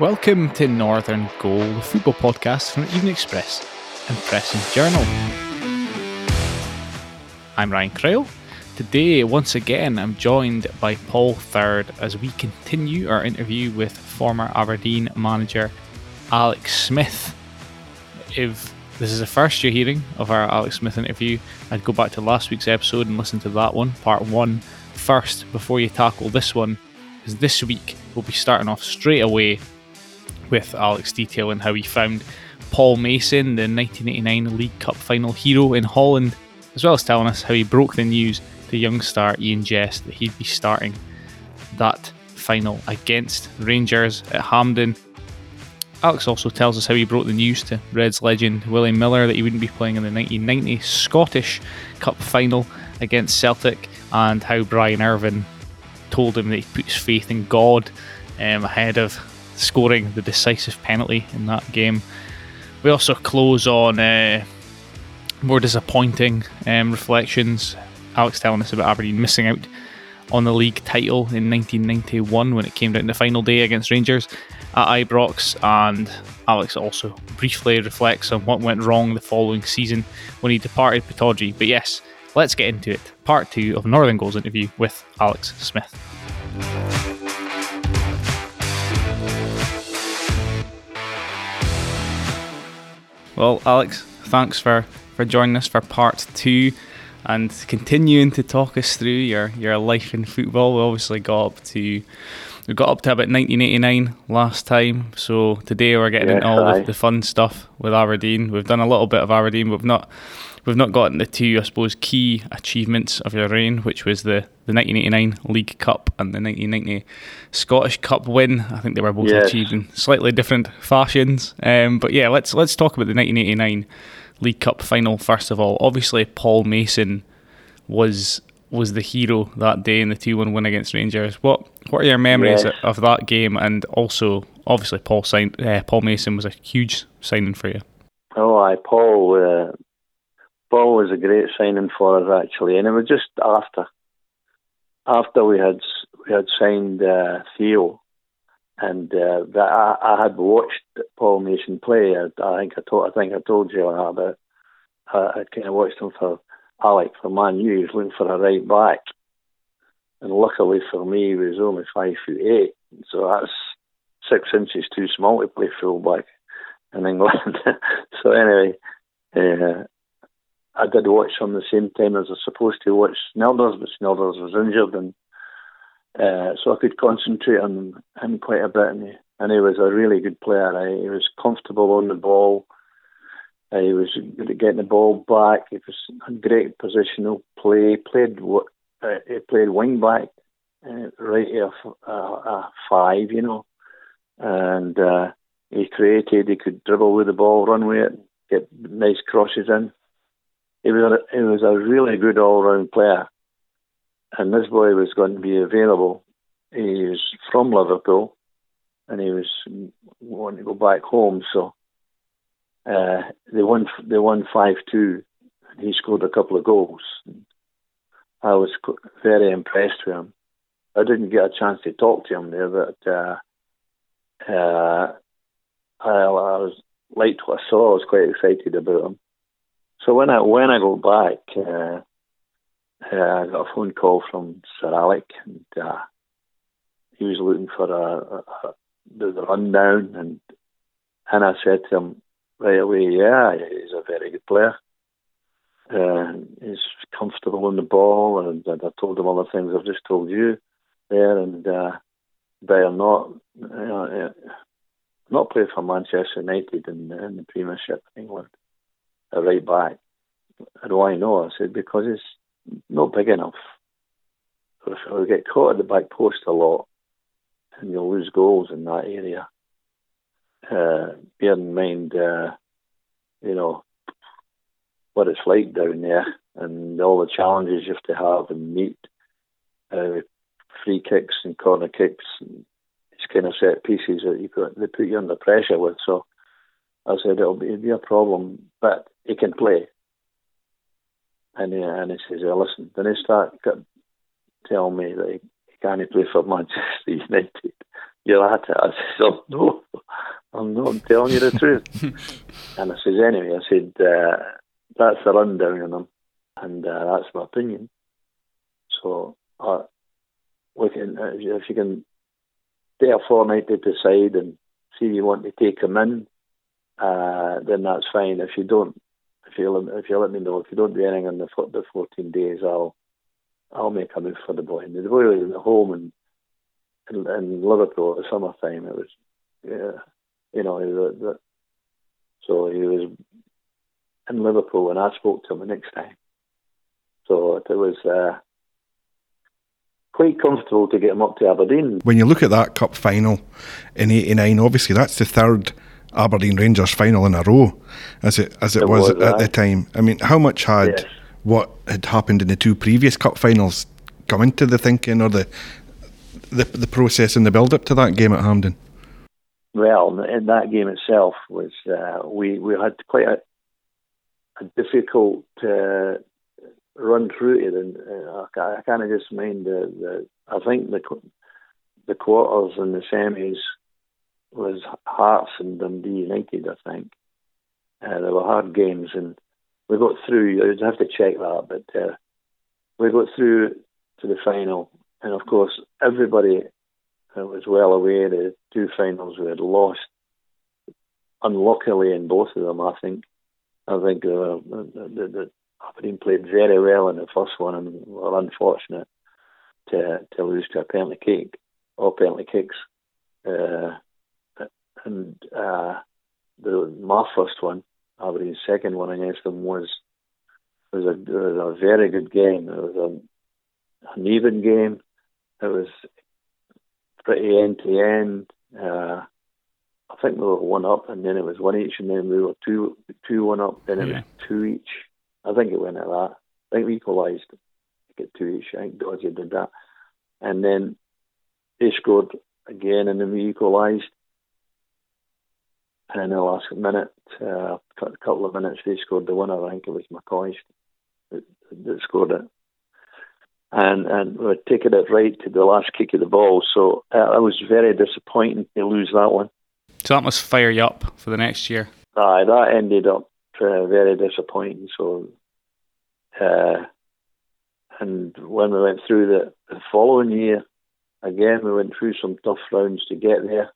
Welcome to Northern Goal, the football podcast from Evening Express and Press and Journal. I'm Ryan Cryle. Today, once again, I'm joined by Paul Third as we continue our interview with former Aberdeen manager Alex Smith. If this is the first you're hearing of our Alex Smith interview, I'd go back to last week's episode and listen to that one, part one, first before you tackle this one. Because this week we'll be starting off straight away with Alex detailing how he found Paul Mason, the 1989 League Cup final hero in Holland, as well as telling us how he broke the news to young star Ian Jess that he'd be starting that final against Rangers at Hampden. Alex also tells us how he broke the news to Reds legend Willie Miller that he wouldn't be playing in the 1990 Scottish Cup final against Celtic, and how Brian Irvine told him that he put his faith in God um, ahead of scoring the decisive penalty in that game. We also close on uh, more disappointing um, reflections. Alex telling us about Aberdeen missing out on the league title in 1991 when it came down to the final day against Rangers at Ibrox, and Alex also briefly reflects on what went wrong the following season when he departed Pittodrie. But yes, let's get into it. Part two of Northern Goals interview with Alex Smith. Well, Alex, thanks for, for joining us for part two and continuing to talk us through your, your life in football. We obviously got up to we got up to about 1989 last time, so today we're getting into all the, the fun stuff with Aberdeen. We've done a little bit of Aberdeen. But we've not we've not gotten the two, I suppose, key achievements of your reign, which was the, the 1989 League Cup and the 1990 Scottish Cup win. I think they were both yes. achieved in slightly different fashions. Um, but yeah, let's let's talk about the 1989 League Cup final first of all. Obviously, Paul Mason was was the hero that day in the two one win against Rangers. What what are your memories yes. of that game? And also, obviously, Paul signed, uh, Paul Mason was a huge signing for you. Oh, I Paul. Uh, Paul was a great signing for us actually, and it was just after after we had we had signed uh, Theo, and uh, that I, I, had watched Paul Mason play. I, I, think I told I think I told you about. Uh, I kind of watched him for Alec for Man U. He was looking for a right back, and luckily for me, he was only five foot eight, so that's six inches too small to play fullback in England. so anyway, uh, I did watch him the same time as I was supposed to watch Snelders, but Snelders was injured, and uh, so I could concentrate on him quite a bit. And he, and he was a really good player. He was comfortable on the ball. He was good at getting the ball back. He was a great positional play. Played uh, he played wing back, uh, right here, uh, five, you know, and uh, he created. He could dribble with the ball, run with it, get nice crosses in he was a, he was a really good all round player, and this boy was going to be available. He was from Liverpool, and he was wanting to go back home. So uh, they won they won five two. and He scored a couple of goals. I was very impressed with him. I didn't get a chance to talk to him there, but uh, uh, I, I was liked what I saw. I was quite excited about him. So when I when I go back, uh, uh, I got a phone call from Sir Alec, and uh, he was looking for a, a, a the, rundown, and and I said to him right away, yeah, he's a very good player. Uh, he's comfortable on the ball, and, and, I told him all the things I've just told you there, and uh, better not, you know, not play for Manchester United in, in the Premiership in England a right back. Why no? I said, because it's not big enough. If I get caught at the back post a lot, and you'll lose goals in that area. Uh, bear in mind, uh, you know, what it's like down there and all the challenges you have to have and meet uh, free kicks and corner kicks and these kind of set pieces that you put, they put you under pressure with. So I said it'll be, it'll be a problem, but he can play. And he, and he says, listen, then he start telling me that he, he can't play for Manchester United. You're at it. I said, oh, no. I'm not telling you the truth. and I says, anyway, I said, uh, that's the rundown on them, and uh, that's my opinion. So, uh, we can, uh, if you can a fortnight to decide and see if you want to take him in, uh, then that's fine. If you don't, if you if you let me know, if you don't do anything in the the 14 days, I'll I'll make a move for the boy. And the boy was at home in, in, in Liverpool at the summertime. It was, yeah, you know, the, the, so he was in Liverpool and I spoke to him the next time. So it was uh, quite comfortable to get him up to Aberdeen. When you look at that cup final in '89, obviously that's the third Aberdeen Rangers final in a row, as it as it, it was, was, at the time. I mean, how much had yes. what had happened in the two previous cup finals come into the thinking or the the, the process and the build up to that game at Hampden? Well, in that game itself was uh, we we had quite a, a difficult uh, run through it, and uh, I kind of just mind the, the I think the the quarters and the semis was Hearts and Dundee United. I think uh, they were hard games, and we got through. I'd have to check that, but uh, we got through to the final, and of course everybody was well aware the two finals we had lost. Unluckily in both of them, I think. I think uh, the, Aberdeen played very well in the first one and were unfortunate to to lose to a penalty kick or penalty kicks. Uh, and uh, the my first one, Aberdeen's second one against them was was a was a very good game. It was a, an even game. It was pretty end to end. Uh, I think we were one up, and then it was one each, and then we were two two one up, then it yeah. was two each. I think it went at that. I think we equalised. Get two each. I think Dodgy did that, and then they scored again, and then we equalised. And in the last minute, uh, a couple of minutes, they scored the winner. I think it was McCoist that, that scored it and and we are taking it right to the last kick of the ball. So uh, it was very disappointing to lose that one. So that must fire you up for the next year. Aye, that ended up uh, very disappointing. So, uh, and when we went through the, the following year, again we went through some tough rounds to get there,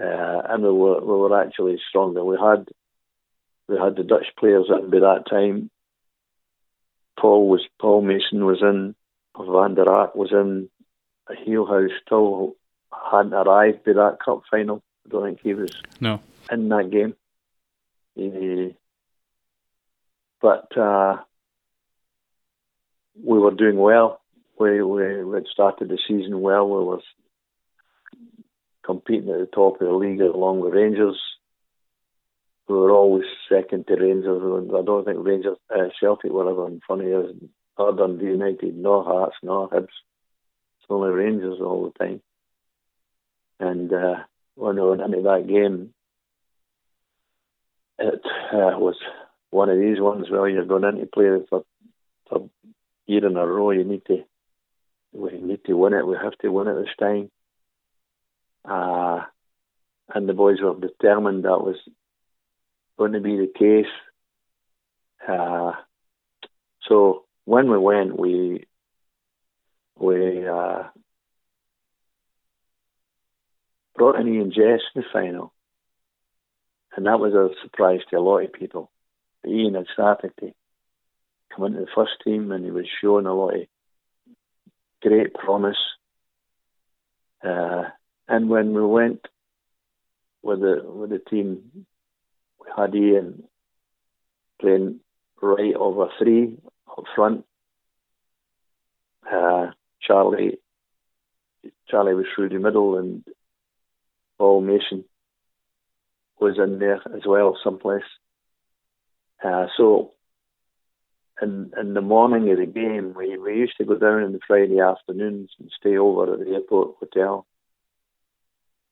uh, and we were we were actually stronger. We had we had the Dutch players in by that time Paul was Paul Mason was in, Van der Ark was in, Gillhaus still hadn't arrived by that cup final. I don't think he was no in that game. He, but uh, we were doing well. We, we we had started the season well. We were competing at the top of the league along with Rangers we were always second to Rangers. I don't think Rangers, uh, Celtic were ever in front of us. United, no Hearts, no Hibs. It's only Rangers all the time. And uh, when we went into that game, it uh, was one of these ones where you're going into play for, for year in a row. You need to we need to win it. We have to win it this time. Uh, and the boys were determined that was going to be the case. Uh, so when we went, we we uh, brought in Ian Jess in the final, and that was a surprise to a lot of people. Ian had started to come into the first team, and he was showing a lot of great promise. Uh, and when we went with the with the team had Ian playing right over three up front. Uh, Charlie Charlie was through the middle and Paul Mason was in there as well someplace. Uh, so in in the morning of the game we, we used to go down in the Friday afternoons and stay over at the airport hotel.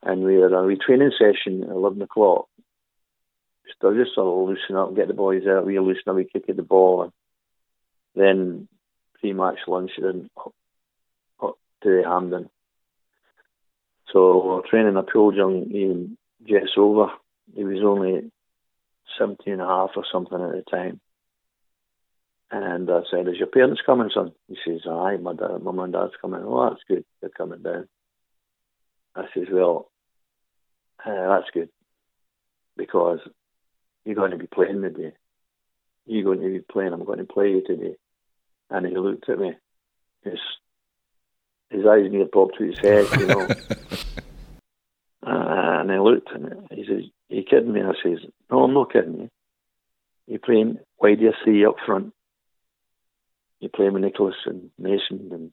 And we had a wee training session at eleven o'clock so just sort of loosen up, get the boys out, we loosen up, we kick at the ball, and then pre-match lunch and up, to Hampden. So training a pool young Jess over. He was only 17 and a half or something at the time. And I said, Is your parents coming, son? He says, Aye, my, dad, mum and dad's coming. Oh, that's good. They're coming down. I says, Well, uh, that's good because you're going to be playing today. You're going to be playing. I'm going to play you today. And he looked at me. His, his eyes near popped to his head, you know. uh, and I looked at and he says, you kidding me? I says, No, I'm not kidding you. You're playing why do you see up front? You play with Nicholas and Mason and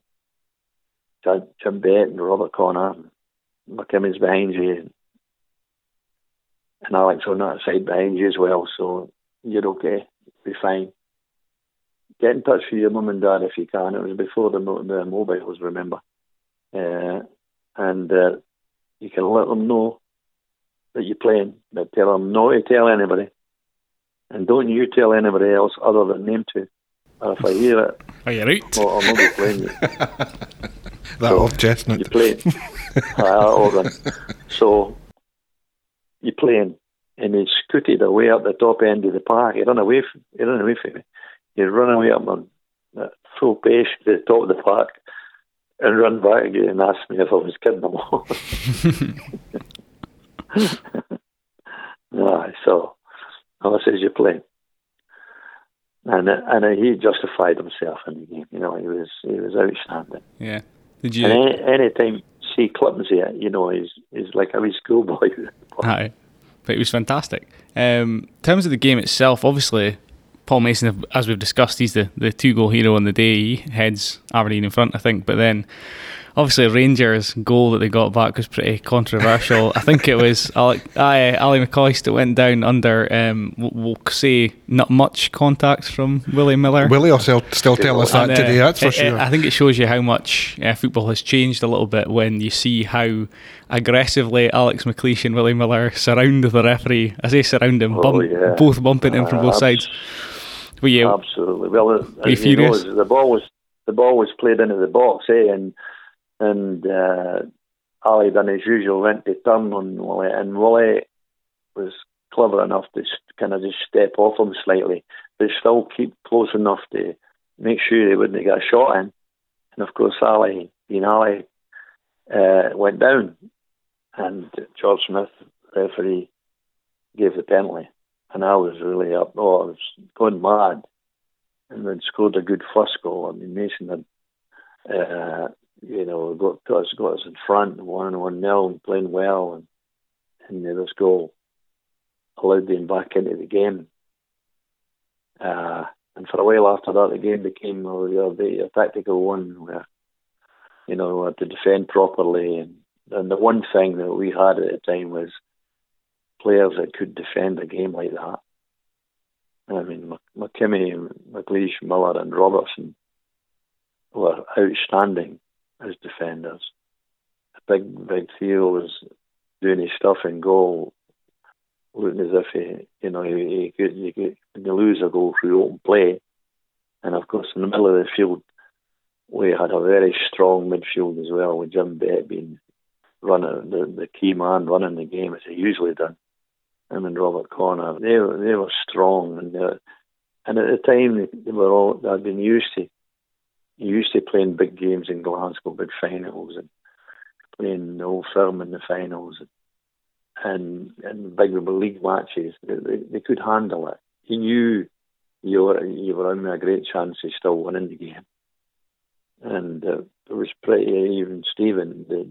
Jim, Jim Bett and Robert Connor and McKimmie's behind you and Alex on that side behind you as well, so you're okay. Be fine. Get in touch with your mum and dad if you can. It was before the, the mobiles, remember. Uh, and uh, you can let them know that you're playing, but tell them not to tell anybody. And don't you tell anybody else other than them two. Or if I hear it, are you right? Well, I'll not be playing you. that so old chestnut. You play. uh, so you're playing, and he scooted away up the top end of the park. He ran away. From, he ran away from me. He ran away up on full pace to the top of the park and run back again and asked me if I was kidding him off. no, so I says you play, and and he justified himself in the game. You know, he was he was outstanding. Yeah. Did you? And any, anytime see Clipsy, you know, he's he's like a wee schoolboy. Aye, but it was fantastic. Um, in terms of the game itself, obviously Paul Mason, as we've discussed, he's the, the two goal hero on the day. He heads Aberdeen in front, I think. But then, obviously, Rangers' goal that they got back was pretty controversial. I think it was Ali, Ali McCoist that went down under, um, we'll say, not much contact from Willie Miller. Willie will still, still tell us that and, uh, today, that's for it, sure. I think it shows you how much uh, football has changed a little bit when you see how aggressively Alex McLeish and Willie Miller surround the referee. I say surround him, oh, bump, yeah. both bumping him from both sides. Were you absolutely well? As you know, the ball was the ball was played into the box, eh? And and uh, Ali done his usual went to turn on Willie, and Willie was clever enough to kind of just step off him slightly, but still keep close enough to make sure he wouldn't get a shot in. And of course, Ali, being Ali, uh, went down, and George Smith, referee, gave the penalty and I was really up. Oh, I was going mad, and then scored a good first goal. I mean, Mason had, uh, you know, got us got us in front, one and one nil, and playing well, and and this goal allowed them back into the game. Uh, and for a while after that, the game became a, tactical one where, you know, to defend properly. And, and the one thing that we had at the time was players that could defend a game like that. I mean, McKimmie, McLeish, Miller, and Robertson were outstanding as defenders. Big, big Theo was doing his stuff in goal, looking as if he, you know, he, he could, he could lose a goal through open play. And of course, in the middle of the field, we had a very strong midfield as well, with Jim Bett being running the, the key man running the game as he usually done him and Robert Connor, they were they were strong, and uh, and at the time they, they were all they'd been used to used to playing big games in Glasgow, big finals, and playing the old firm in the finals, and and big league matches. They, they, they could handle it. He knew you were you were in a great chance of still winning the game, and uh, it was pretty even. Stephen, the,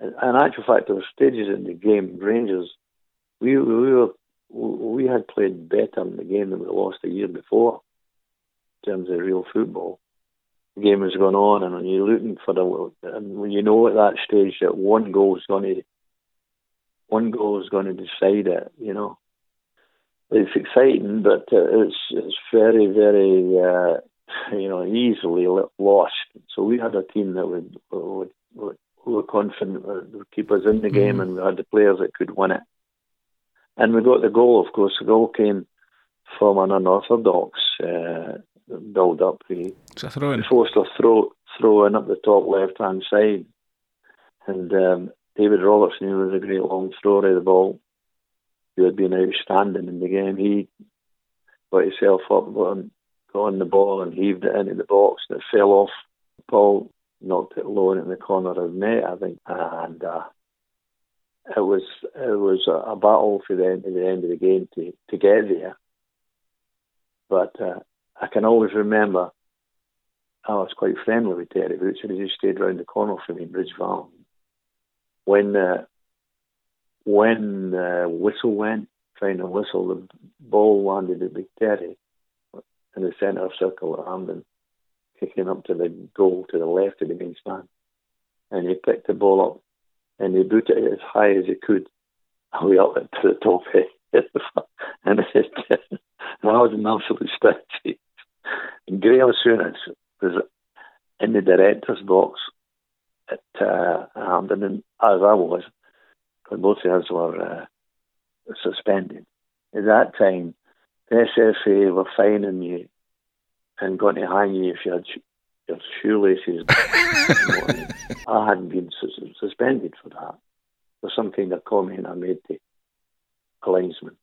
in actual fact, there were stages in the game. Rangers we we were we had played better in the game than we lost a year before in terms of real football. The game was going on, and when you're looking for the and when you know at that stage that one goal is going to one goal is going to decide it, you know. It's exciting, but uh, it's it's very very uh, you know easily lost. So we had a team that would would, would who were confident would keep us in the game, mm-hmm. and we had the players that could win it. And we got the goal, of course. The goal came from an unorthodox uh, build up. We, we forced a throw, throw in up the top left hand side. And um, David Robertson who was a great long thrower of the ball, who had been outstanding in the game. He got himself up, got on, got on the ball and heaved it into the box and it fell off. Paul knocked it low in the corner of the net, I think, and uh, it was it was a, a battle for the end, the end of the game to, to get there. But uh, I can always remember I was quite friendly with Terry and he stayed round the corner from me in Bridge Farm. When uh, when the whistle went, final whistle, the ball landed at Big Terry in the centre of circle at Hampden, kicking up to the goal to the left of the main stand. And he picked the ball up and he booted it as high as he could, way up to the top head. And it, and I was an absolute statue. And Graeme Souness was in the director's box at uh, Hampden, and as I was, because both of us were uh, suspended. At that time, the SFA were fining you and going to hang you if you had your shoelaces. I hadn't been suspended for that. For some kind of comment I made to a linesman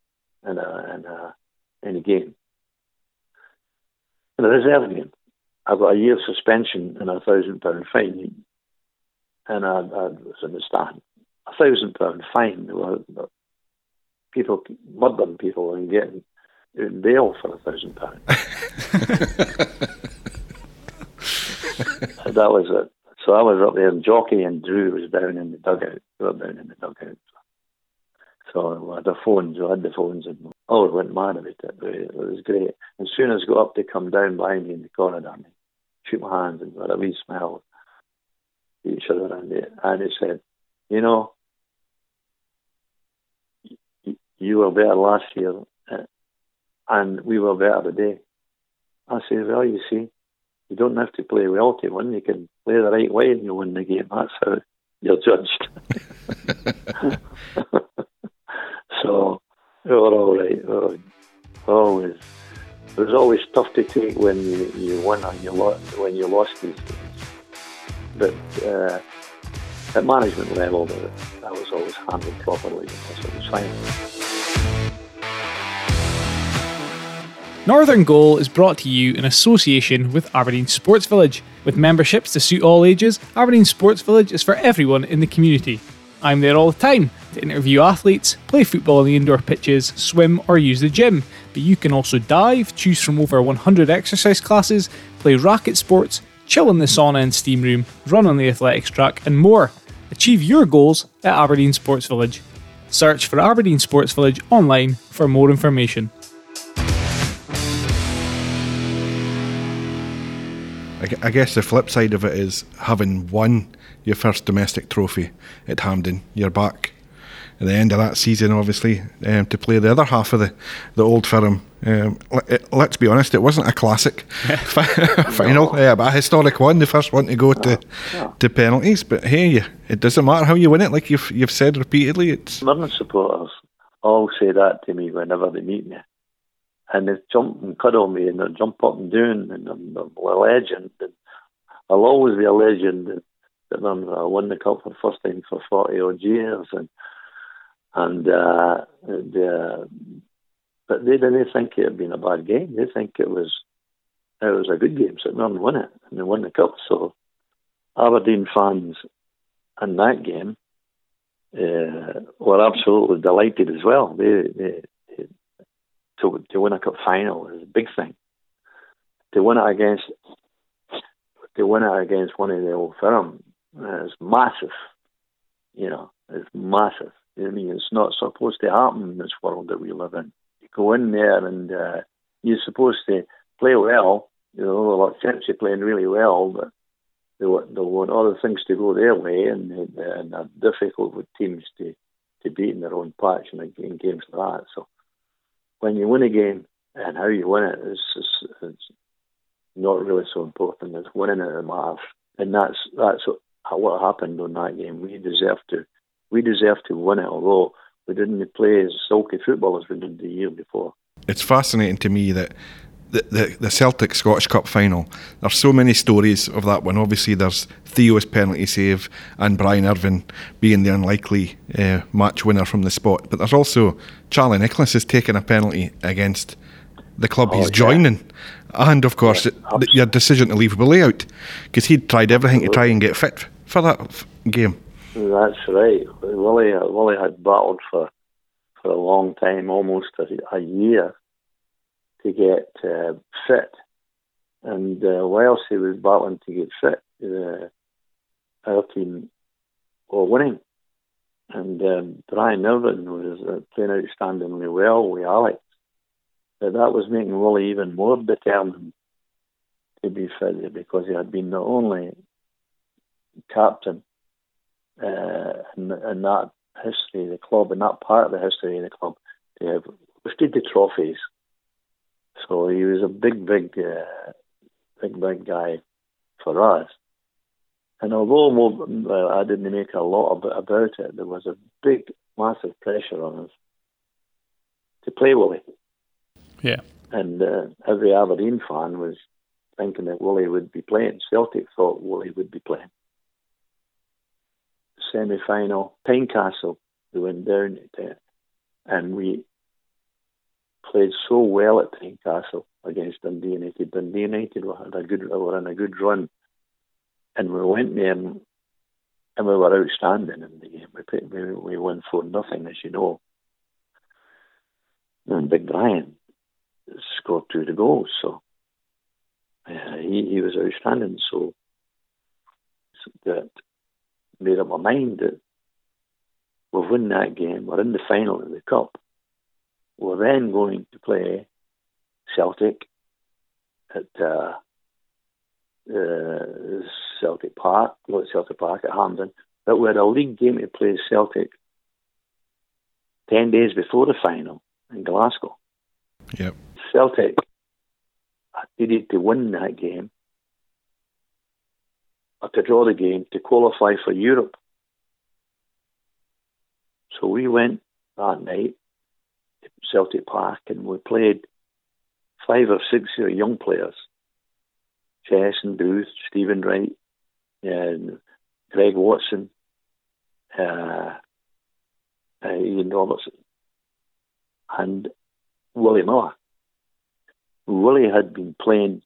in a, in a, in a game. In a reserve game. I got a year's suspension and a thousand pound fine. And I, I was in the stand. A thousand pound fine. People murdering people and getting in bail for a thousand pounds. that was it. So I was up there, and Jocky and Drew was down in the dugout. They were down in the dugout. So I had the phones, I had the phones, and oh, we went mad about it. It was great. As soon as I got up, they come down behind me in the corridor and shoot my hands and got a wee smile at each other. And they, and they said, you know, you were better last year, uh, and we were better today. I said, well, you see, you don't have to play well to win. You can play the right way and you win the game. That's how you're judged. so we were all right. We always it was always tough to take when you, you won and you lost when you lost these games. But uh, at management level, that was always handled properly. So it was fine. Northern Goal is brought to you in association with Aberdeen Sports Village. With memberships to suit all ages, Aberdeen Sports Village is for everyone in the community. I'm there all the time to interview athletes, play football on the indoor pitches, swim, or use the gym. But you can also dive, choose from over 100 exercise classes, play racket sports, chill in the sauna and steam room, run on the athletics track, and more. Achieve your goals at Aberdeen Sports Village. Search for Aberdeen Sports Village online for more information. I guess the flip side of it is having won your first domestic trophy at Hampden, you're back at the end of that season, obviously, um, to play the other half of the, the old firm. Um, let, us be honest, it wasn't a classic final, no. but a historic one, the first one to go to yeah. to penalties. But hey, it doesn't matter how you win it, like you've you've said repeatedly. It's Mirren supporters all say that to me whenever they meet me and they jump and cuddle me and they jump up and down and I'm, I'm a legend. And I'll always be a legend that I'm, I won the cup for the first time for 40 odd years and and, uh, and uh, but they didn't think it had been a bad game. They think it was it was a good game, so Northern won it and they won the cup. So Aberdeen fans in that game uh, were absolutely delighted as well. They, they to to win a cup final is a big thing. To win it against to win it against one of the old firm is massive. You know, it's massive. I mean, it's not supposed to happen in this world that we live in. You go in there and uh, you're supposed to play well. You know, a lot of Chelsea playing really well, but they want, they want other things to go their way, and, and they're difficult with teams to, to beat in their own patch in, in games like that. So when you win a game and how you win it is, is, is not really so important. It's winning it that matters, and that's that's what, happened on that game. We deserve to we deserved to win it, although we didn't play as sulky football as we did the year before. It's fascinating to me that the, the, the Celtic Scottish Cup final. There's so many stories of that one. Obviously, there's Theo's penalty save and Brian Irvine being the unlikely uh, match winner from the spot. But there's also Charlie Nicholas has taken a penalty against the club oh, he's yeah. joining. And of course, yeah, your decision to leave Willie out because he'd tried everything to try and get fit for that f- game. That's right. Willie, Willie had battled for for a long time, almost a, a year, to get uh, fit. And uh, whilst he was battling to get fit, uh, our team were winning. And um, Brian Irvine was uh, playing outstandingly well with Alex. But that was making Willie even more determined to be fit because he had been the only captain uh, in, in that history of the club, in that part of the history of the club, to have lifted the trophies so he was a big, big, uh, big, big guy for us. And although I didn't make a lot about it, there was a big, massive pressure on us to play Willie. Yeah. And uh, every Aberdeen fan was thinking that Willie would be playing. Celtic thought Willie would be playing. Semi final, Tynecastle, we went down to, and we played so well at Tynecastle against Dundee United. Dundee United had a good were in a good run, and we went there and, and we were outstanding in the game. We played, we, we won four nothing, as you know. And Big Brian scored two goals, so uh, he he was outstanding. So that made up my mind that we've won that game. We're in the final of the cup we're then going to play Celtic at uh, uh, Celtic Park, not Celtic Park at Hampden. But we had a league game to play Celtic ten days before the final in Glasgow. Yep. Celtic needed to win that game or to draw the game to qualify for Europe. So we went that night Celtic Park, and we played five or six of young players: Jess and Booth, Stephen Wright, and Greg Watson, uh, uh, Ian Robertson, and Willie Miller. Willie had been playing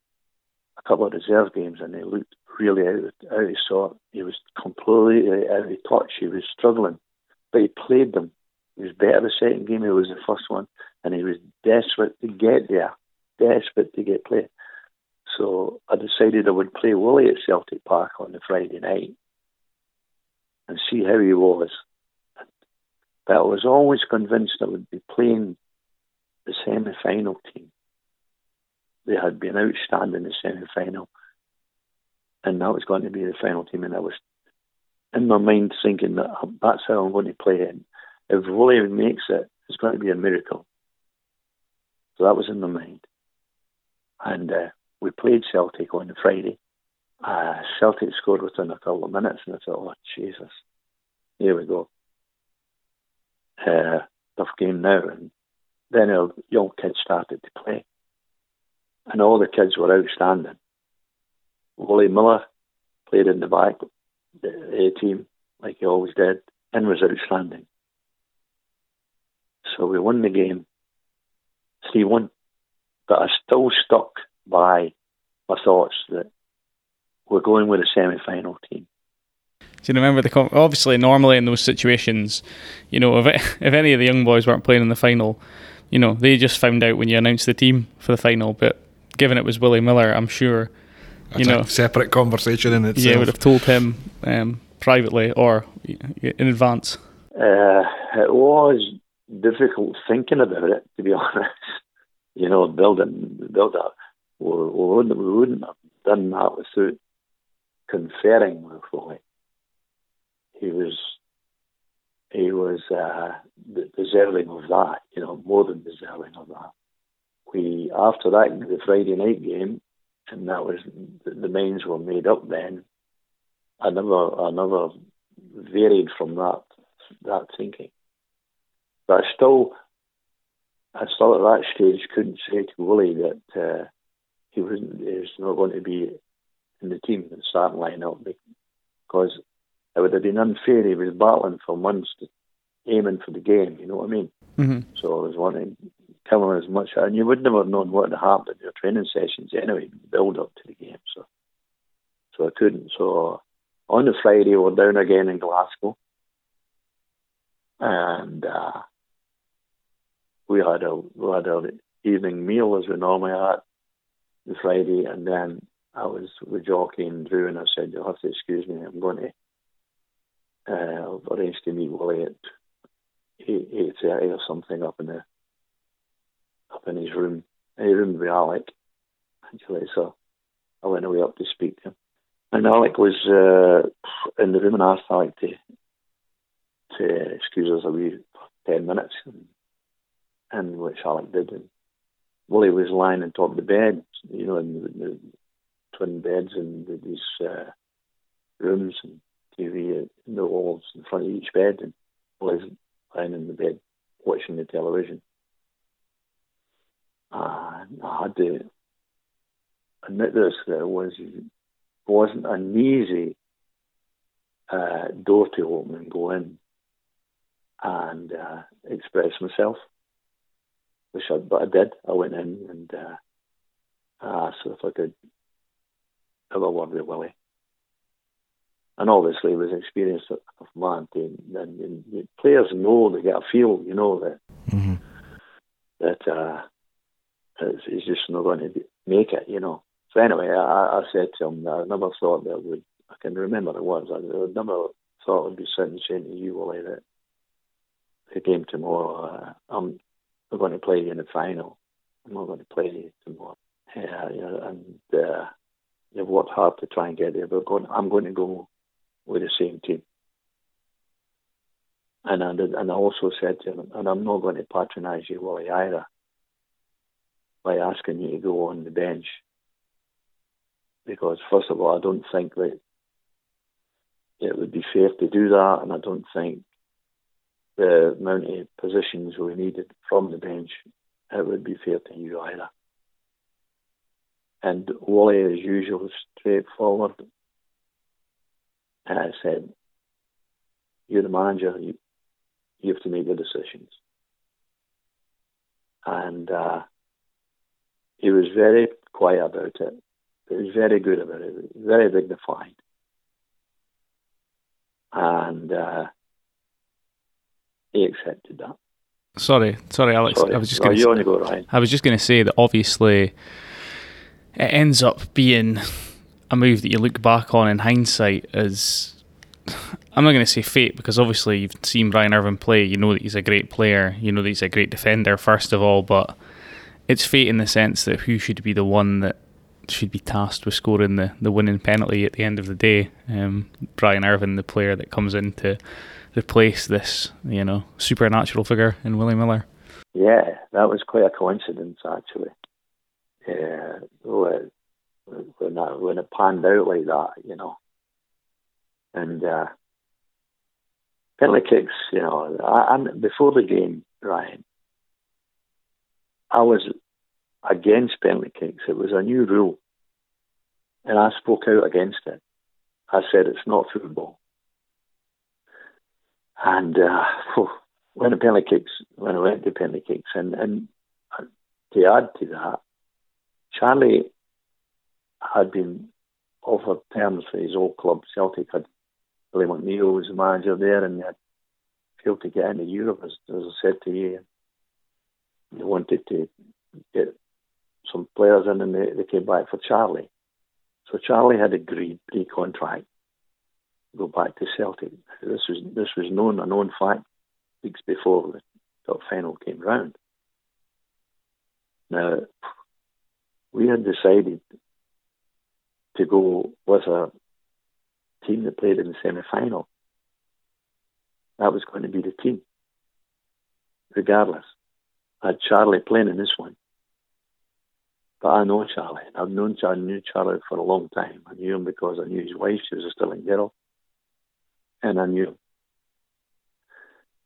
a couple of reserve games, and he looked really out of, out of sort. He was completely out of touch. He was struggling, but he played them he was better the second game. He was the first one, and he was desperate to get there, desperate to get play. So I decided I would play Willie at Celtic Park on the Friday night and see how he was. But I was always convinced I would be playing the semi-final team. They had been outstanding in the semi-final, and that was going to be the final team. And I was in my mind thinking that that's how I'm going to play it if Willie makes it, it's going to be a miracle. So that was in my mind. And uh, we played Celtic on the Friday. Uh, Celtic scored within a couple of minutes, and I thought, oh, Jesus, here we go. Uh, tough game now. And then our young kids started to play. And all the kids were outstanding. Willie Miller played in the back, the A team, like he always did, and was outstanding. So we won the game 3 1. But I still stuck by my thoughts that we're going with a semi final team. Do you remember the obviously normally in those situations, you know, if it, if any of the young boys weren't playing in the final, you know, they just found out when you announced the team for the final. But given it was Willie Miller, I'm sure, you That's know, separate conversation in itself. Yeah, would have told him um, privately or in advance. Uh, it was difficult thinking about it, to be honest. You know, building, build up. We, wouldn't, we wouldn't have done that without conferring with Willie. He was, he was uh, deserving of that. You know, more than deserving of that. We after that the Friday night game, and that was the, minds were made up then. I never, I never varied from that that thinking. But I still I still at that stage couldn't say to Willie that uh, he wasn't he was not going to be in the team, in the starting lineup, because it would have been unfair. He was battling for months, to, aiming for the game. You know what I mean? Mm-hmm. So I was wanting to kill him as much, and you would never have known what had happened in your training sessions anyway, build up to the game. So, so I couldn't. So on the Friday, we're down again in Glasgow, and uh, we had a we had an evening meal as we normally had the Friday, and then I was with Jocky and Drew, and I said, "You'll have to excuse me. I'm going to uh, to meet Willie at eight eight thirty or something up in the up in his room. His room with Alec, actually. So I went away up to speak to him, and Alec was uh, in the room and asked Alec to to excuse us a wee ten minutes, and, and which Alec did. And Willie was lying on top of the bed, you know, in the, the twin beds and these uh, rooms and TV in the walls in front of each bed, and Willie's lying in the bed watching the television. And I had to admit this that it was wasn't an easy uh, door to open and go in and uh, express myself. Which I, but I did. I went in and uh, I asked if I could have a word with Willie. And obviously, he was experienced of man, and, and, and, players know they get a feel, you know that mm-hmm. that uh, he's just not going to make it, you know. So anyway, I, I said to him, I never thought that would. I can remember the words. I never thought I'd be sitting saying to you, Willie, that the game tomorrow, uh, I'm, I'm going to play you in the final. I'm not going to play you tomorrow. Yeah, yeah and uh, you've worked hard to try and get there, but going, I'm going to go with the same team. And I, and I also said to him, and I'm not going to patronise you, Willie, either, by asking you to go on the bench. Because, first of all, I don't think that it would be fair to do that, and I don't think the amount of positions we needed from the bench, it would be fair to you either. And Wally, as usual, straightforward. And I said, You're the manager, you, you have to make the decisions. And uh, he was very quiet about it. He was very good about it, very dignified. And uh, he accepted that. Sorry, sorry, Alex. Sorry. I was just going. Only go. I was just going to say that obviously it ends up being a move that you look back on in hindsight as I'm not going to say fate because obviously you've seen Brian Irvine play. You know that he's a great player. You know that he's a great defender, first of all. But it's fate in the sense that who should be the one that should be tasked with scoring the, the winning penalty at the end of the day. Um, Brian Irvine, the player that comes in to replace this, you know, supernatural figure in Willie Miller. Yeah, that was quite a coincidence, actually. Yeah, when, when, that, when it panned out like that, you know. And uh, penalty kicks, you know, I, I, before the game, Ryan, I was against penalty kicks. It was a new rule. And I spoke out against it. I said it's not football. And uh, when the penalty kicks, when I went to penalty kicks, and, and to add to that, Charlie had been offered terms for his old club, Celtic. Had Billy McNeill was the manager there, and they had failed to get into Europe, as, as I said to you. They wanted to get some players in, and they, they came back for Charlie. So Charlie had agreed pre-contract go back to Celtic. This was this was known a known fact weeks before the top final came round. Now we had decided to go with a team that played in the semi final. That was going to be the team, regardless. I had Charlie playing in this one. But I know Charlie. I've known Charlie, knew Charlie for a long time. I knew him because I knew his wife. She was a Stirling girl and I knew.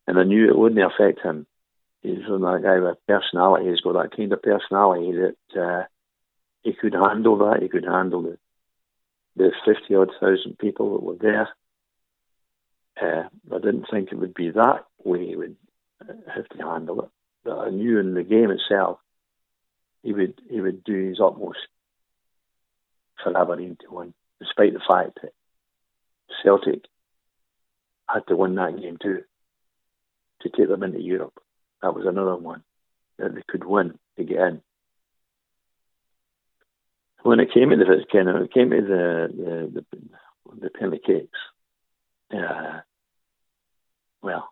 And I knew it wouldn't affect him he's that guy with personality. He's got that kind of personality that uh, he could handle that. He could handle the the fifty odd thousand people that were there. Uh, I didn't think it would be that way he would have to handle it. But I knew in the game itself, he would he would do his utmost for Aberdeen to win, despite the fact that Celtic had to win that game too to take them into Europe. That was another one that they could win to get in. When it came to the kind of, it came to the the the, the penalty kicks, uh, well,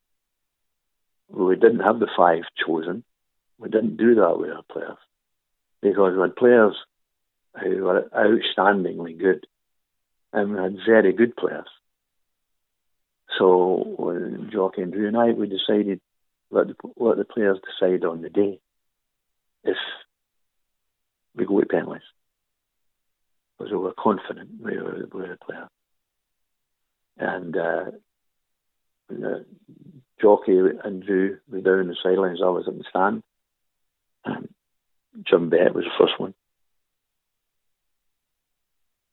we didn't have the five chosen. We didn't do that with our players because we had players who were outstandingly good, and we had very good players. So when and Drew and I, we decided let the, let the players decide on the day if we go to penalties. Because we were confident we were, we were the player. And uh, the Jocky and Drew were down the sidelines, I was in the stand. And Jim Bett was the first one.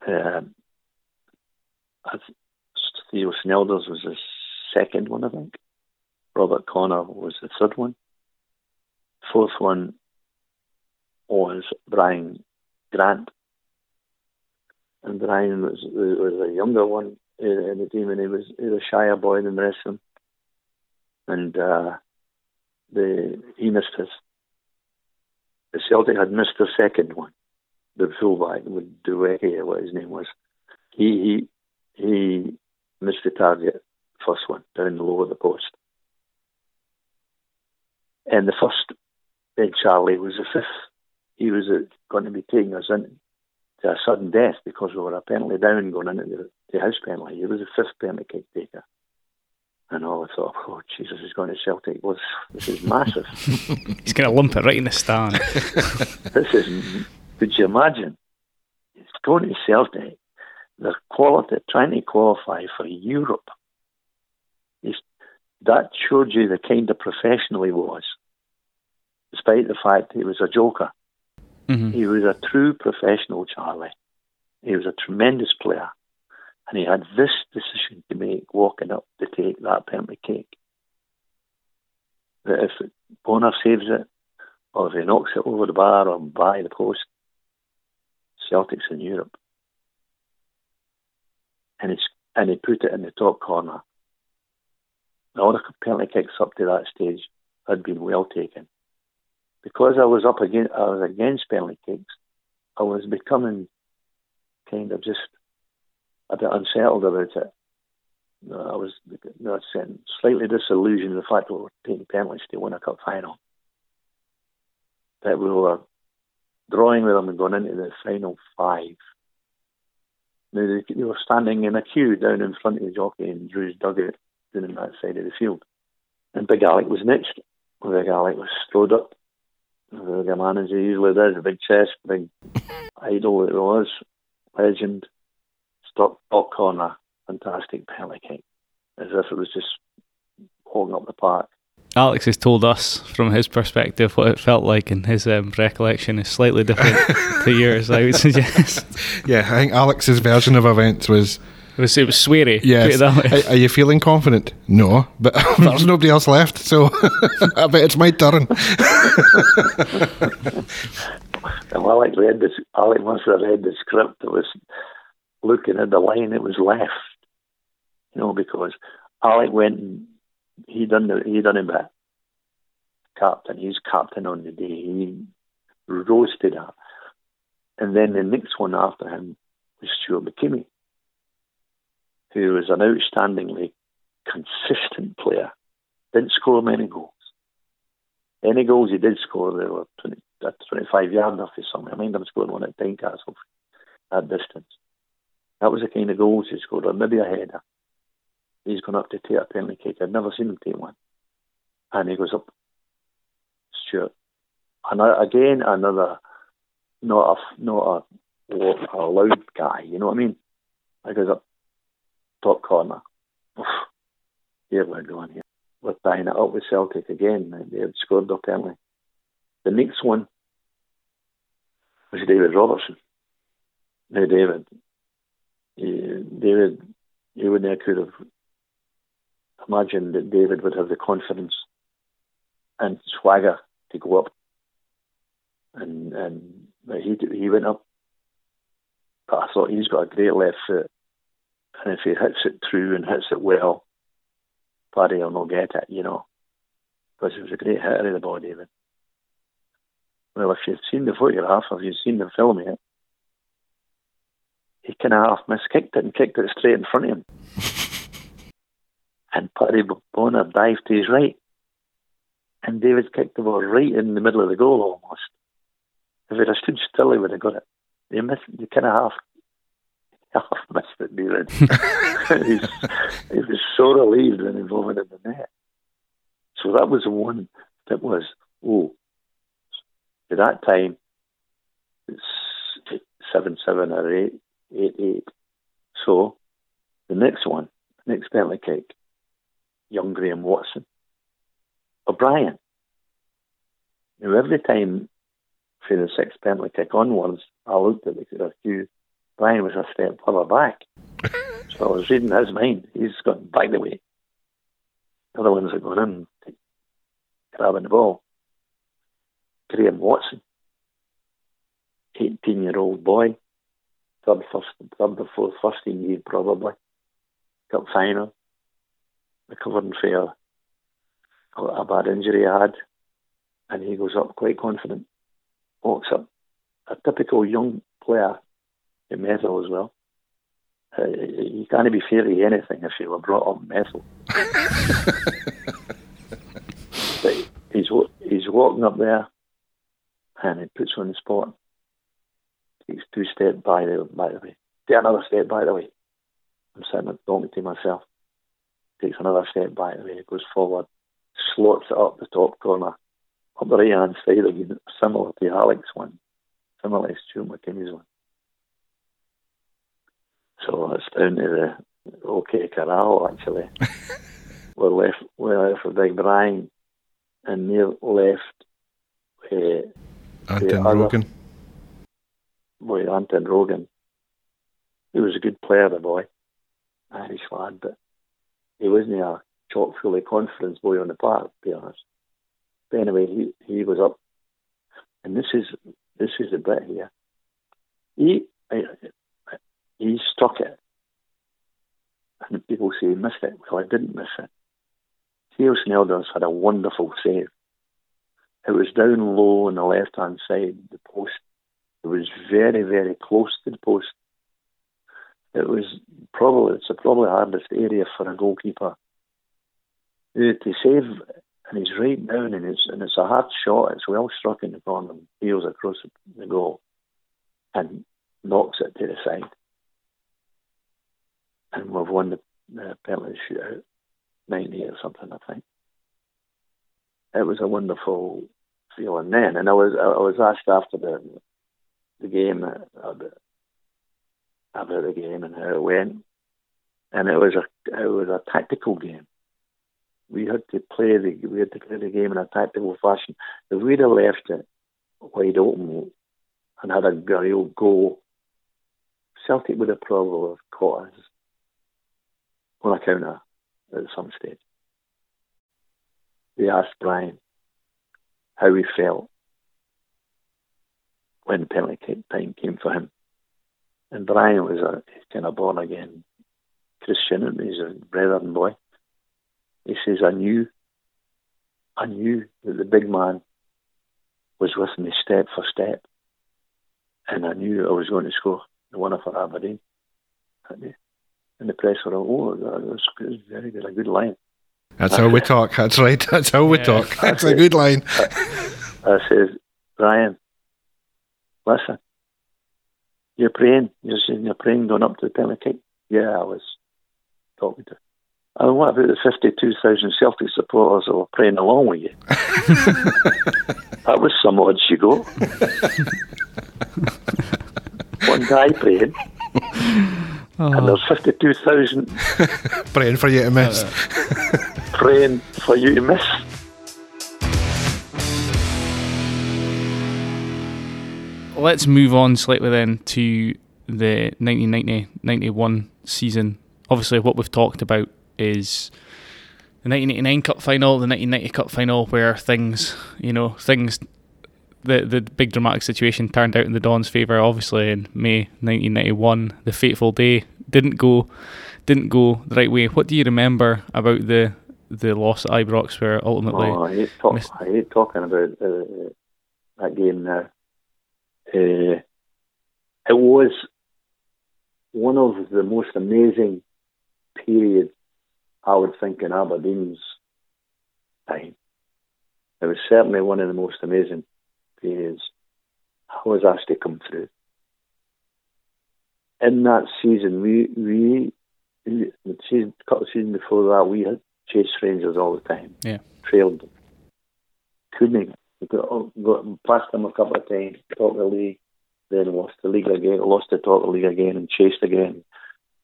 Uh, Theo Snelders was the second one, I think. Robert Connor was the third one. Fourth one was Brian Grant. And Brian was, was a younger one in the team, and he was, he was a shyer boy than the rest of them. And uh, the, he missed his. The Celtic had missed the second one, the fullback, with Duweke, what his name was. He, he, he missed the target, first one, down the low of the post. And the first, then Charlie was the fifth. He was uh, going to be taking us into a sudden death because we were a penalty down going into the, the house penalty. He was the fifth penalty kick taker. And all I thought, oh, Jesus, he's going to Celtic. Well, this is massive. he's going to lump it right in the stand. this is, could you imagine? He's going to Celtic the quality, trying to qualify for Europe. He's, that showed you the kind of professional he was, despite the fact he was a joker. Mm-hmm. He was a true professional, Charlie. He was a tremendous player. And he had this decision to make walking up to take that penalty kick. That if Bonner saves it, or if he knocks it over the bar or by the post, Celtic's in Europe and he, and he put it in the top corner. All the penalty kicks up to that stage had been well taken. Because I was up against, I was against penalty kicks, I was becoming kind of just a bit unsettled about it. Uh, I was slightly disillusioned with the fact that we were taking penalties to win a cup final. That we were drawing with them and going into the final five now, they, were standing in a queue down in front of the Jocky and Drew's dugout down on that side of the field. And Big Alec was next. Big Alec was strode up. The man as he usually does, a big chest, big idol it was, legend, stop top corner, fantastic penalty kick, as if it was just holding up the park. Alex has told us from his perspective what it felt like, and his um, recollection is slightly different to yours. I would suggest. Yeah, I think Alex's version of events was. It was, it was sweary. Yes. Are, are, you feeling confident? No, but there's nobody else left, so I bet it's my turn. and Alec read this. Alec must have read the script. It was looking at the line. It was left, you know, because Alec went and he done the, he done him a captain. He's captain on the day. He to that. And then the next one after him was Stuart McKimmie, who was an outstandingly consistent player. Didn't score many goals. Any goals he did score, they were 20, 25 yards off or something. I mind him scoring one at Tynecastle at distance. That was the kind of goals he scored, or maybe a header he's gone up to take a penalty kick. I'd never seen him take one. And he goes up, Stuart. And again, another, not a, not a, a loud guy, you know what I mean? I goes up top corner. Oof, here we're going here. were tying it up with Celtic again. They had scored their penalty. The next one was David Robertson. Now, David, he, David, you I could have imagined that David would have the confidence and swagger to go up. And and he he went up. But I thought he's got a great left foot, and if he hits it true and hits it well, Paddy will not get it, you know, because it was a great hitter of the ball, David. Well, if you've seen the photograph, if you've seen the film yet, he kind of half miskicked it and kicked it straight in front of him. and Paddy Bonner dived to his right. And David kicked the ball right in the middle of the goal almost. If he'd have stood still, he would have got it. He missed, he kind of half, half missed it, David. he was so relieved when he vomited in the net. So that was the one that was, oh, at that time, it's seven seven or eight eight eight. So the next one, next penalty kick, young Graham Watson, O'Brien. Now every time for the sixth penalty kick onwards, I looked at the queue. Brian was a step further back. so I was reading his mind. He's gone back the way. The other ones are going in, grabbing the ball. Graham Watson, 18 year old boy, third, first, third or fourth, first team year probably, cup final, recovering for a, a bad injury he had, and he goes up quite confident, walks up, a typical young player in metal as well. Uh, you can't be fairly anything if you were brought up in metal. but he's he's walking up there, and he puts on the spot. Takes two steps by the by the way. Take another step by the way. I'm sitting there talking to myself. Takes another step by the way. Goes forward, slots it up the top corner, up the right hand side again, similar to Alex one, similar to Stuart McKimmie's one. So it's down to the OK Corral actually. we're left we're left with Big Brian and near left uh, Anton Rogan. Boy, Anton Rogan. He was a good player, the boy. Irish lad, but he wasn't a chock full of confidence boy on the park, to be honest. But anyway, he, he was up. And this is this is the bit here. He he struck it. And people say he missed it. Well, I didn't miss it. Theo Snelders had a wonderful save. It was down low on the left hand side, the post. It was very, very close to the post. It was probably it's the probably hardest area for a goalkeeper to save, and he's right down, and it's and it's a hard shot. It's well struck in the corner, heels across the goal, and knocks it to the side. And we've won the, the penalty shootout, ninety or something, I think it was a wonderful feeling then. And I was I was asked after the the game uh, about, the game and how it went, and it was a it was a tactical game. We had to play the we had to play the game in a tactical fashion. If we'd have left it wide open and had a real goal, Celtic would have probably caught us on a counter at some stage they asked Brian how he felt when penalty time came for him. And Brian was a kind of born again Christian, and he's a brethren boy. He says, I knew, I knew that the big man was with me step for step, and I knew I was going to score the winner for Aberdeen. And the press were, all, oh, that was very good, a good line. That's how we talk. That's right. That's how we yeah. talk. That's a good line. I says, Brian, listen, you're praying. You're saying you're praying going up to the penalty kick. Yeah, I was talking to. And what about the 52,000 Celtic supporters that were praying along with you? that was some odds you got. One guy praying. Oh. And there's 52,000 praying for you to miss. praying for you to miss. Let's move on slightly then to the 1990-91 season. Obviously, what we've talked about is the 1989 Cup final, the 1990 Cup final, where things, you know, things, the the big dramatic situation turned out in the Dons' favour. Obviously, in May 1991, the fateful day didn't go, didn't go the right way. What do you remember about the the loss at Ibrox, where ultimately? Oh, I hate, talk, I hate talking about uh, that game now. Uh, it was one of the most amazing periods I would think in Aberdeen's time. It was certainly one of the most amazing periods I was asked to come through. In that season, we we the season, couple of seasons before that, we had chased Rangers all the time. Yeah, trailed them. Couldn't got, got past them a couple of times, top the league, then lost the league again, lost the top of the league again, and chased again.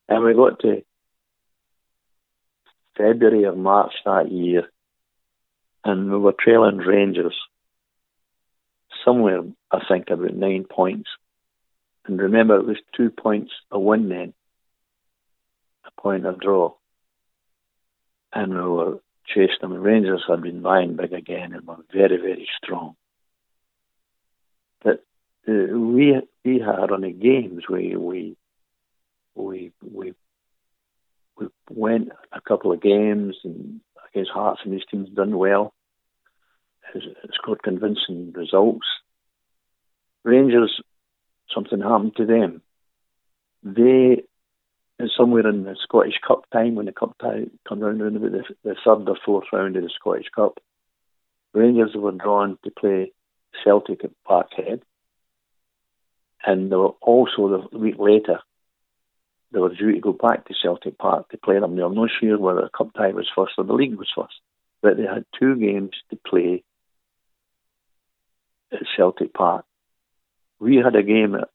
And we got to February or March that year, and we were trailing Rangers somewhere, I think, about nine points. And remember, it was two points a win then, a point a draw. And we were them. Rangers had been buying big again and were very, very strong. But uh, we we had on the games we we we we we went a couple of games and against Hearts and these teams done well. Scored convincing results. Rangers, something happened to them. They, somewhere in the Scottish Cup time, when the Cup time come round, around about the, the third or fourth round of the Scottish Cup, Rangers were drawn to play Celtic at Parkhead. And they were also the week later they were due to go back to Celtic Park to play them. Now, I'm not sure whether the cup tie was first or the league was first, but they had two games to play at Celtic Park. We had a game at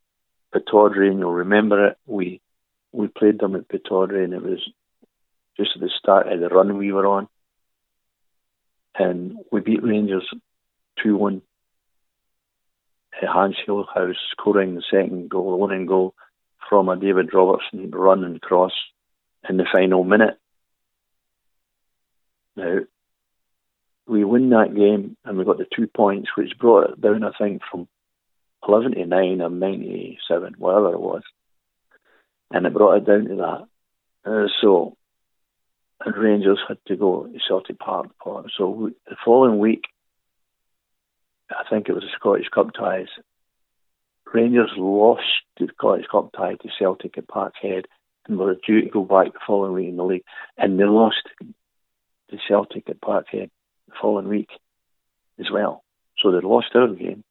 Pittodrie, and you'll remember it. We we played them at Pittodrie, and it was just at the start of the run we were on, and we beat Rangers two one. Hans Gillhaus scoring the second goal, the winning goal from a David Robertson run and cross in the final minute. Now, we win that game and we got the two points, which brought it down, I think, from 11 to 9 or 97, whatever it was. And it brought it down to that. Uh, so, Rangers had to go to Celtic Park. So the following week, I think it was the Scottish Cup ties, Rangers lost the Scottish Cup tie to Celtic at Parkhead and were due to go back the following week in the league. And they lost to Celtic at Parkhead the following week as well. So they lost their game,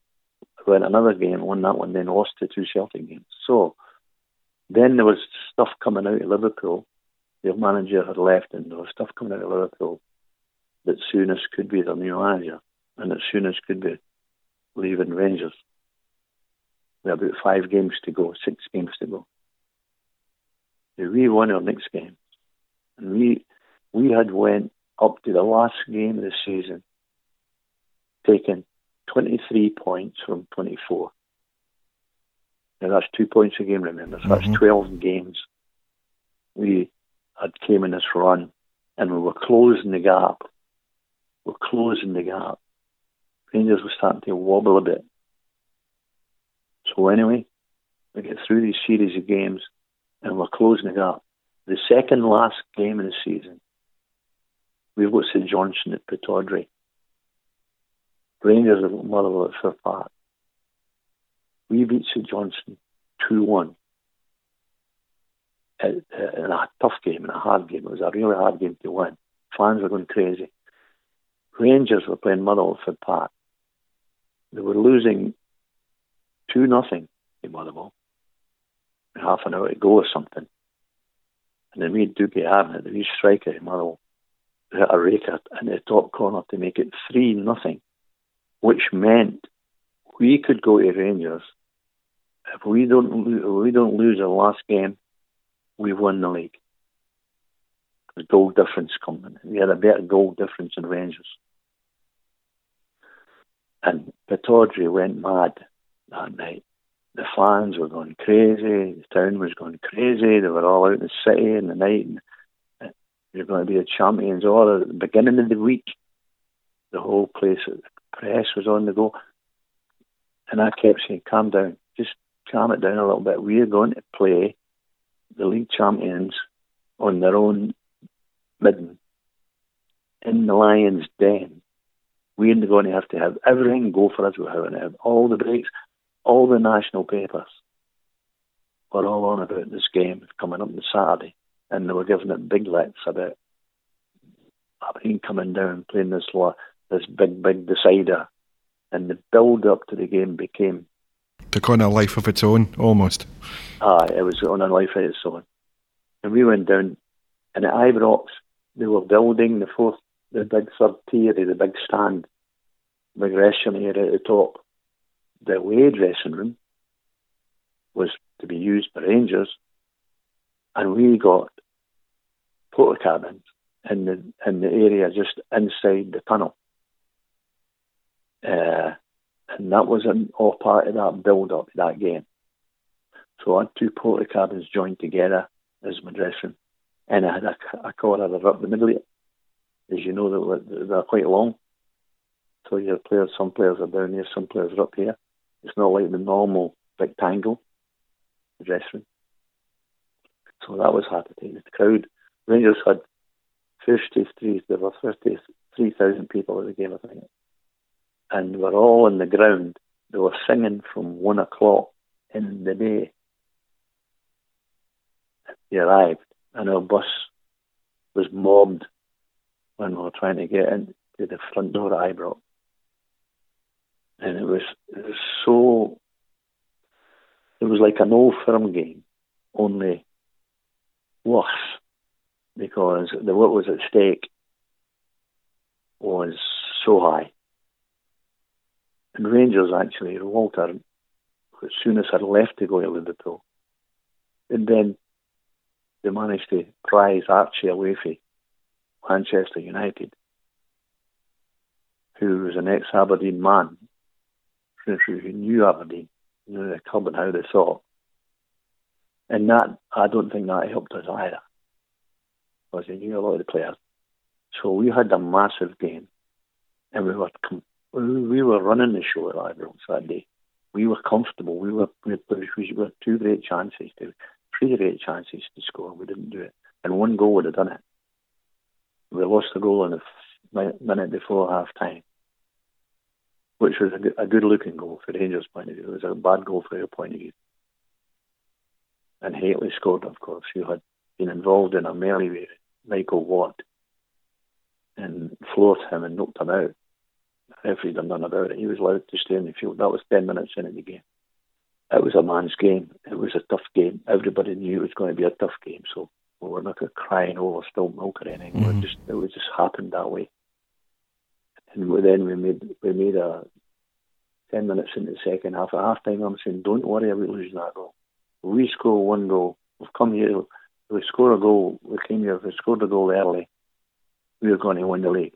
went another game, won that one, then lost the two Celtic games. So then there was stuff coming out of Liverpool. The manager had left, and there was stuff coming out of Liverpool that Souness could be their new manager, and that Souness could be leaving Rangers. We had about five games to go, six games to go. We won our next game, and we we had went up to the last game of the season, taking 23 points from 24. Now that's two points a game, remember? So mm-hmm. that's 12 games. We had came in this run, and we were closing the gap. We're closing the gap. Rangers were starting to wobble a bit. So anyway, we get through these series of games and we're closing it up. The second last game of the season, we've got St Johnstone at Pittodrie. Rangers at Motherwell at Fir Park. We beat St Johnstone 2 1 in a tough game, in a hard game. It was a really hard game to win. Fans were going crazy. Rangers were playing Motherwell Fir Park. They were losing two nothing in Motherwell. Half an hour to go or something. And then we Dookie having it, the wee striker in Motherwell hit a raker in the top corner to make it three nothing, which meant we could go to Rangers. If we don't if we don't lose our last game, we've won the league. The goal difference coming. We had a better goal difference in Rangers. And Pittodrie went mad that night. The fans were going crazy. The town was going crazy. They were all out in the city in the night. And you're going to be the champions. All at the beginning of the week, the whole place, the press was on the go. And I kept saying, calm down. Just calm it down a little bit. We're going to play the league champions on their own midden in the Lions' den. We're going to have to have everything go for us. We're having to have all the breaks, all the national papers were all on about this game coming up on Saturday, and they were giving it big lets about Aberdeen coming down, playing this this big, big decider, and the build up to the game became took on a life of its own, almost. Ah, it was on a life of its own, and we went down, and at Ibrox they were building the fourth, the big third tier, the big stand, the restaurant area at the top. The away dressing room was to be used by Rangers, and we got Portakabins in the in the area just inside the tunnel. Uh, and that was an, all part of that build up to that game. So I had two Portakabins joined together as my dressing and I had a, a corridor up the middle of it. As you know, they're, they're quite long. So your players, some players are down here, some players are up here. It's not like the normal rectangle dressing room. So that was hard to take. The crowd, Rangers had 53, there were 53,000 people at the game, I think. And we're all on the ground. They were singing from one o'clock in the day. We arrived, and our bus was mobbed when we were trying to get into the front door at Ibrox. And it was, it was so, it was like an old firm game, only worse because the what was at stake was so high. And Rangers actually, Walter, as Souness had left to go to Liverpool, and then they managed to prize Archie away from Manchester United, who was an ex Aberdeen man, who knew Aberdeen, knew the club and how they thought. And that, I don't think that helped us either because he knew a lot of the players. So we had a massive game, and we were we were running the show at Ibrox that day. We were comfortable. We were we had two great chances to three great chances to score. We didn't do it, and one goal would have done it. We lost the goal in the minute before half time, which was a good, a good looking goal for Rangers' point of view. It was a bad goal for your point of view. And Hateley scored, of course, who had been involved in a melee with Michael Watt and floored him and knocked him out. The referee done nothing about it. He was allowed to stay in the field. That was 10 minutes into the game. It was a man's game. It was a tough game. Everybody knew it was going to be a tough game. So we were not crying over spilled milk or anything. Mm-hmm. It just it was just happened that way. And then we made we made a ten minutes into the second half. At half time, I'm saying, don't worry about losing that goal. We score one goal. We've come here we score a goal, we came here, if we scored a goal early, we were going to win the league.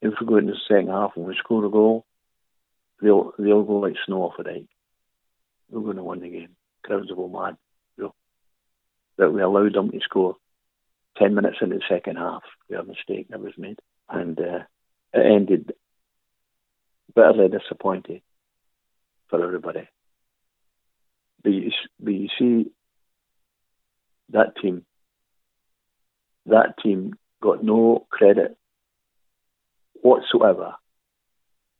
If we go into the second half and we score a goal, they'll they'll go like snow off a dike. We're going to win the game. Crowds will go mad. You know, that we allowed them to score ten minutes into the second half. We had a mistake that was made, and uh, it ended bitterly disappointed for everybody. But you, but you see, that team, that team got no credit whatsoever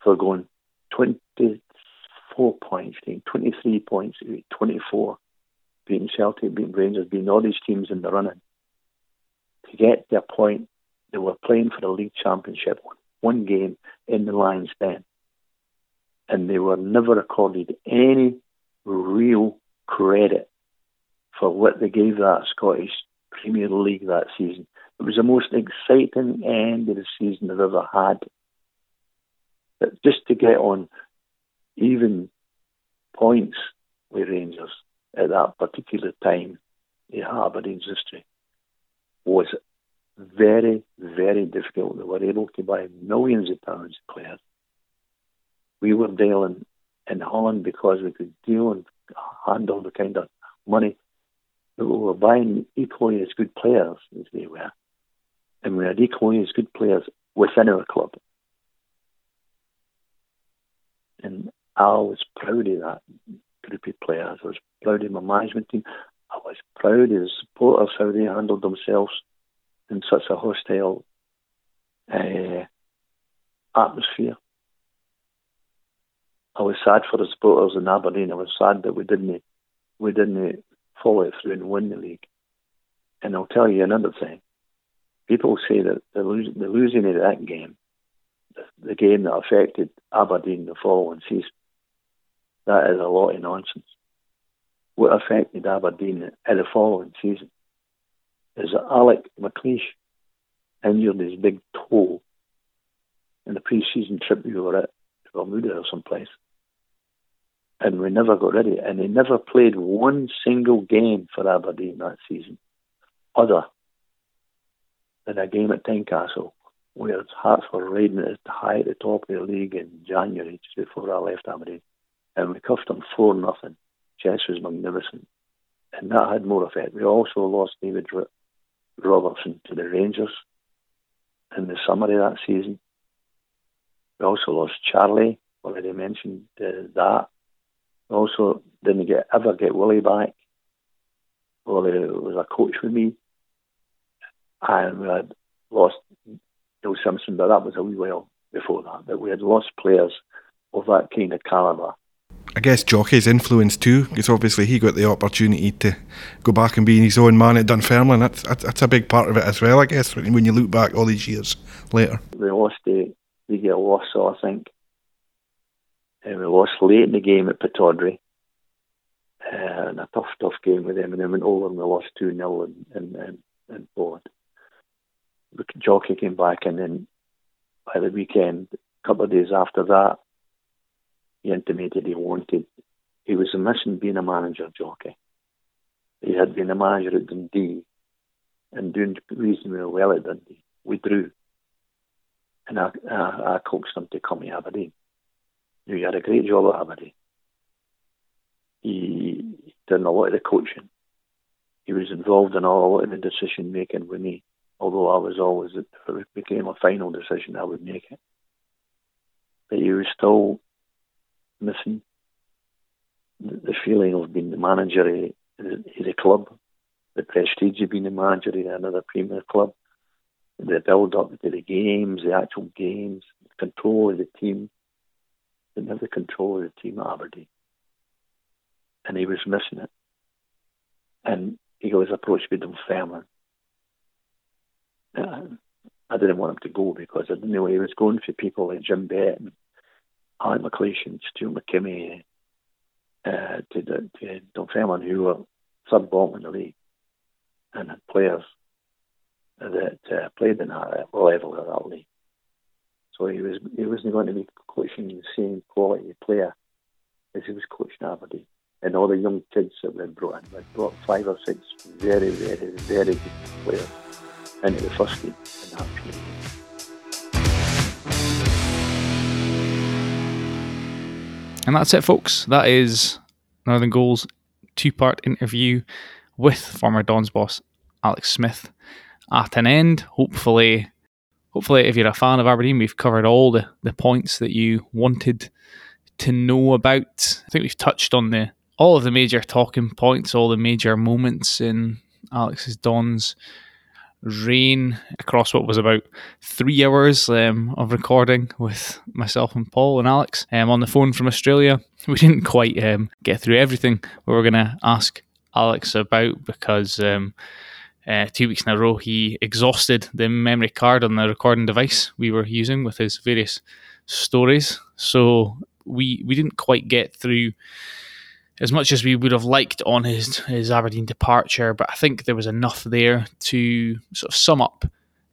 for going 24 points, 23 points, 24, beating Celtic, beating Rangers, beating all these teams in the running. To get a point, they were playing for the league championship, one game in the Lions' Den, and they were never accorded any real credit for what they gave that Scottish Premier League that season. It was the most exciting end of the season I've ever had. But just to get on even points with Rangers at that particular time in Aberdeen's history was very, very difficult. They were able to buy millions of pounds of players. We were dealing in Holland because we could deal and handle the kind of money that we were buying equally as good players as they were. And we had equally as good players within our club. And I was proud of that group of players. I was proud of my management team. I was proud of the supporters, how they handled themselves in such a hostile uh, atmosphere. I was sad for the supporters in Aberdeen. I was sad that we didn't we didn't follow it through and win the league. And I'll tell you another thing. People say that the, losing losing of that game, the, the game that affected Aberdeen the following season, that is a lot of nonsense. What affected Aberdeen in the following season is that Alec McLeish injured his big toe in the pre-season trip we were at to Bermuda or someplace. And we never got ready. And he never played one single game for Aberdeen that season, other than a game at Tynecastle, where Hearts were riding at the high at the top of the league in January, just before I left Aberdeen. And we cuffed them 4 nothing. Jess was magnificent. And that had more effect. We also lost David Robertson to the Rangers in the summer of that season. We also lost Charlie, already mentioned uh, that. We also didn't get ever get Willie back. Willie was a coach with me. And we had lost Bill Simpson, but that was a wee while before that. But we had lost players of that kind of calibre I guess Jocky's influence too, because obviously he got the opportunity to go back and be his own man at Dunfermline. That's, that's a big part of it as well, I guess, when you look back all these years later. We lost the we get so I think. And we lost late in the game at Pittodrie. Uh, and a tough, tough game with them, and then went over and we lost 2 0 in, in, in, in Poland. Jocky came back, and then by the weekend, a couple of days after that, he intimated he wanted. He was missing being a manager Jocky. He had been a manager at Dundee and doing reasonably well at Dundee. We drew. And I, I, I coaxed him to come to Aberdeen. He had a great job at Aberdeen. He did a lot of the coaching. He was involved in all, a lot of the decision making with me, although I was always, if it became a final decision, I would make it. But he was still missing. The feeling of being the manager of the club, the prestige of being the manager of another Premier club, the build up to the games, the actual games, the control of the team. Didn't have the control of the team at Aberdeen. And he was missing it. And he was approached with Dunfermline. Uh, I didn't want him to go because I didn't know where he was going for people like Jim Bett Alec McLeish and Stuart McKimmie uh, to, to Dunfermline, who were sub bottom in the league and had players that uh, played in that level of that league. So he was he wasn't going to be coaching the same quality player as he was coaching Aberdeen. And all the young kids that we had brought in, we brought five or six very, very, very good players into the first team in. And that's it, folks. That is Northern Goals two part interview with former Dons boss Alex Smith at an end. Hopefully, hopefully, if you're a fan of Aberdeen, we've covered all the, the points that you wanted to know about. I think we've touched on the all of the major talking points, all the major moments in Alex's Dons reign across what was about three hours um, of recording with myself and Paul and Alex um, on the phone from Australia. We didn't quite um, get through everything we were going to ask Alex about because um, uh, two weeks in a row he exhausted the memory card on the recording device we were using with his various stories. So we we didn't quite get through as much as we would have liked on his his Aberdeen departure, but I think there was enough there to sort of sum up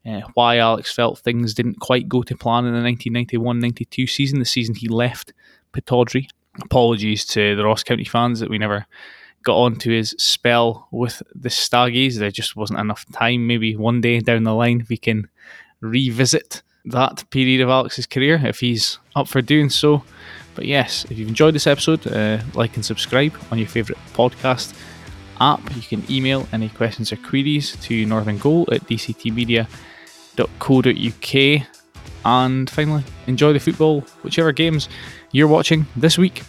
uh, why Alex felt things didn't quite go to plan in the 1991-92 season, the season he left Pittodrie. Apologies to the Ross County fans that we never got on to his spell with the Staggies. There just wasn't enough time. Maybe one day down the line we can revisit that period of Alex's career if he's up for doing so. But yes, if you've enjoyed this episode, uh, like and subscribe on your favourite podcast app. You can email any questions or queries to Northern Goal at dctmedia.co.uk. And finally, enjoy the football, whichever games you're watching this week.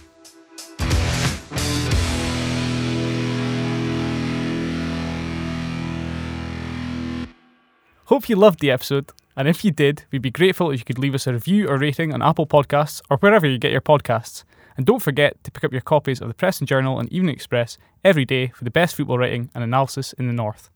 Hope you loved the episode, and if you did, we'd be grateful if you could leave us a review or rating on Apple Podcasts or wherever you get your podcasts. And don't forget to pick up your copies of the Press and Journal and Evening Express every day for the best football writing and analysis in the North.